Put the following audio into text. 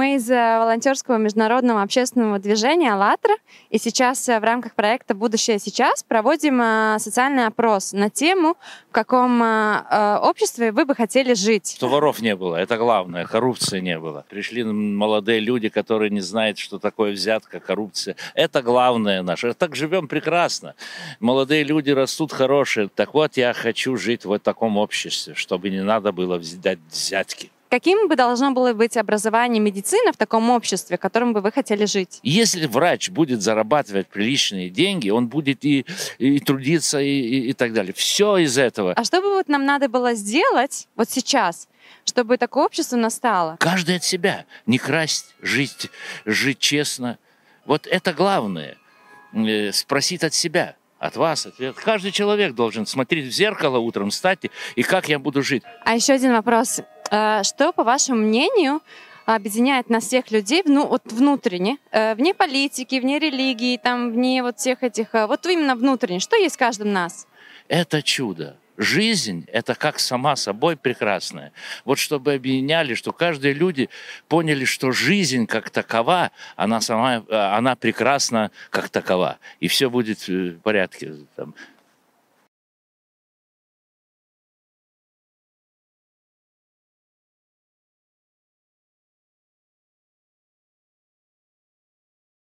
Мы из э, волонтерского международного общественного движения «АЛЛАТРА», и сейчас э, в рамках проекта «Будущее сейчас» проводим э, социальный опрос на тему, в каком обществе вы бы хотели жить. Что воров не было, это главное, коррупции не было. Пришли молодые люди, которые не знают, что такое взятка, коррупция. Это главное наше. Так живем прекрасно. Молодые люди растут хорошие. Так вот, я хочу жить в таком обществе, чтобы не надо было взять взятки. Каким бы должно было быть образование медицины в таком обществе, в котором бы вы хотели жить? Если врач будет зарабатывать приличные деньги, он будет и, и трудиться, и, и, и так далее. Все из этого. А что бы вот нам надо было сделать вот сейчас, чтобы такое общество настало? Каждый от себя. Не красть, жить, жить честно. Вот это главное. Э, спросить от себя от вас ответ. Каждый человек должен смотреть в зеркало утром, встать и как я буду жить. А еще один вопрос. Э, что, по вашему мнению, объединяет нас всех людей ну, вот внутренне, э, вне политики, вне религии, там, вне вот всех этих, э, вот именно внутренне. Что есть в каждом нас? Это чудо. Жизнь – это как сама собой прекрасная. Вот чтобы объединяли, что каждые люди поняли, что жизнь как такова, она сама, она прекрасна как такова. И все будет в порядке. Там,